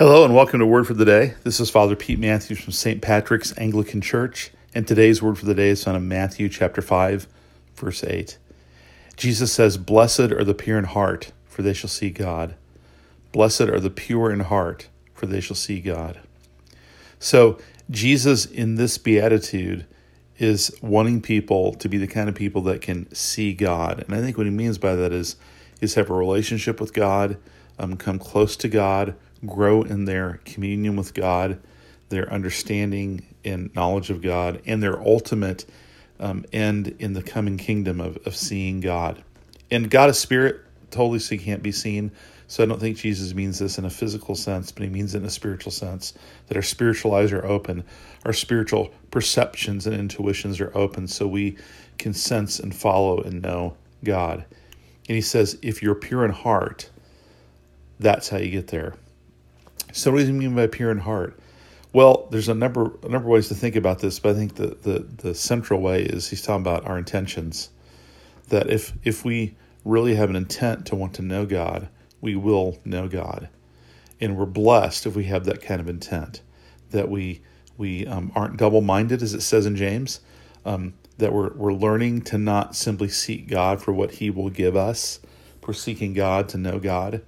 Hello and welcome to Word for the Day. This is Father Pete Matthews from St. Patrick's Anglican Church, and today's Word for the Day is found in Matthew chapter 5, verse 8. Jesus says, Blessed are the pure in heart, for they shall see God. Blessed are the pure in heart, for they shall see God. So, Jesus in this beatitude is wanting people to be the kind of people that can see God. And I think what he means by that is, is have a relationship with God, um, come close to God, grow in their communion with God, their understanding and knowledge of God, and their ultimate um, end in the coming kingdom of, of seeing God. And God is spirit, totally so he can't be seen. So I don't think Jesus means this in a physical sense, but he means it in a spiritual sense that our spiritual eyes are open, our spiritual perceptions and intuitions are open, so we can sense and follow and know God. And he says, if you're pure in heart, that's how you get there. So, what does he mean by pure in heart? Well, there's a number a number of ways to think about this, but I think the, the, the central way is he's talking about our intentions. That if if we really have an intent to want to know God, we will know God, and we're blessed if we have that kind of intent. That we we um, aren't double minded, as it says in James. Um, that we're we're learning to not simply seek God for what He will give us. We're seeking God to know God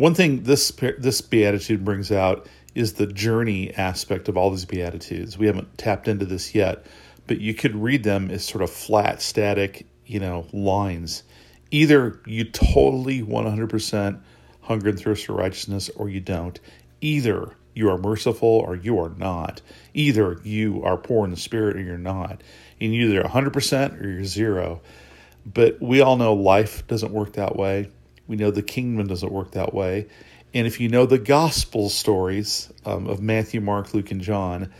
one thing this this beatitude brings out is the journey aspect of all these beatitudes. We haven't tapped into this yet, but you could read them as sort of flat, static, you know, lines. Either you totally 100% hunger and thirst for righteousness, or you don't. Either you are merciful or you are not. Either you are poor in the spirit or you're not. And either 100% or you're zero. But we all know life doesn't work that way. We know the kingdom doesn't work that way. And if you know the gospel stories um, of Matthew, Mark, Luke, and John,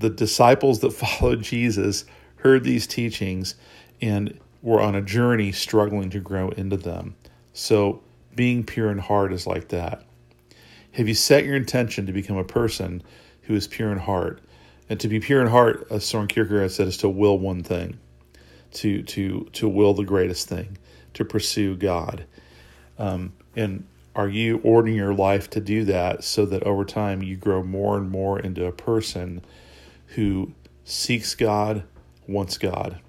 the disciples that followed Jesus heard these teachings and were on a journey struggling to grow into them. So being pure in heart is like that. Have you set your intention to become a person who is pure in heart? And to be pure in heart, as Soren Kierkegaard said, is to will one thing, to to to will the greatest thing, to pursue God. Um, and are you ordering your life to do that so that over time you grow more and more into a person who seeks God, wants God?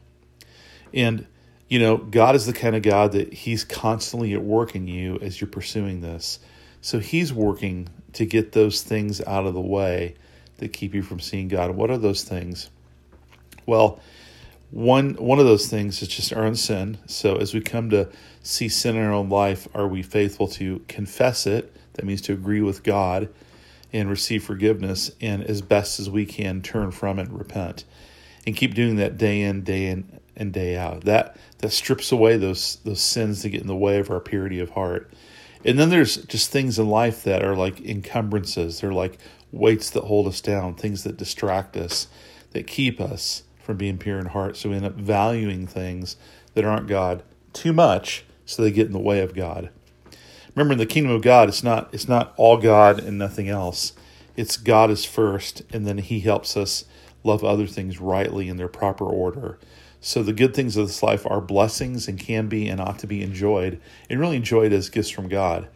And, you know, God is the kind of God that He's constantly at work in you as you're pursuing this. So He's working to get those things out of the way that keep you from seeing God. What are those things? Well, one one of those things is just our own sin. So as we come to see sin in our own life, are we faithful to confess it? That means to agree with God and receive forgiveness, and as best as we can turn from it and repent, and keep doing that day in, day in, and day out. That that strips away those those sins that get in the way of our purity of heart. And then there's just things in life that are like encumbrances. They're like weights that hold us down, things that distract us, that keep us from being pure in heart. So we end up valuing things that aren't God too much, so they get in the way of God. Remember, in the kingdom of God, it's not it's not all God and nothing else. It's God is first, and then He helps us love other things rightly in their proper order. So the good things of this life are blessings and can be and ought to be enjoyed, and really enjoyed as gifts from God.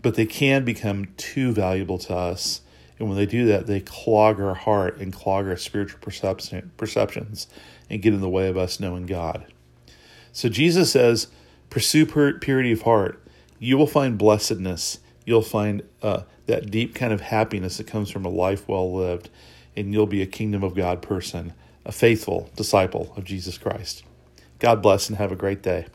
But they can become too valuable to us and when they do that, they clog our heart and clog our spiritual perception, perceptions and get in the way of us knowing God. So Jesus says, pursue purity of heart. You will find blessedness. You'll find uh, that deep kind of happiness that comes from a life well lived, and you'll be a kingdom of God person, a faithful disciple of Jesus Christ. God bless and have a great day.